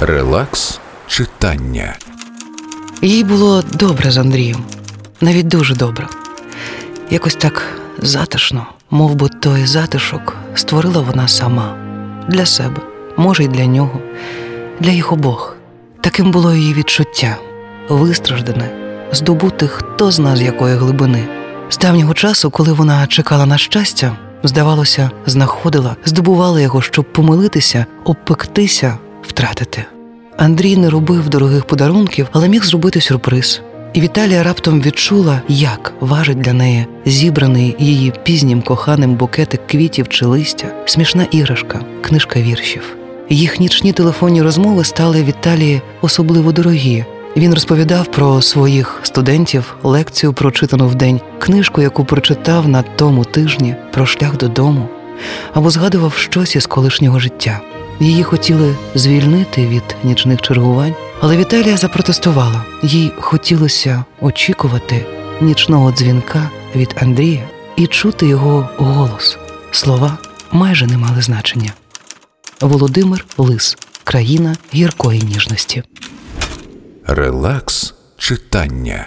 Релакс читання. Їй було добре з Андрієм, навіть дуже добре. Якось так затишно, мов би той затишок створила вона сама для себе, може, й для нього, для їх обох. Таким було її відчуття, вистраждане, здобуте хто зна з якої глибини. З давнього часу, коли вона чекала на щастя, здавалося, знаходила, здобувала його, щоб помилитися, обпектися, втратити. Андрій не робив дорогих подарунків, але міг зробити сюрприз. І Віталія раптом відчула, як важить для неї зібраний її пізнім коханим букетик квітів чи листя, смішна іграшка, книжка віршів. Їх нічні телефонні розмови стали Віталії особливо дорогі. Він розповідав про своїх студентів, лекцію прочитану в день, книжку, яку прочитав на тому тижні, про шлях додому, або згадував щось із колишнього життя. Її хотіли звільнити від нічних чергувань, але Віталія запротестувала. Їй хотілося очікувати нічного дзвінка від Андрія і чути його голос. Слова майже не мали значення. Володимир Лис, країна гіркої ніжності. Релакс читання.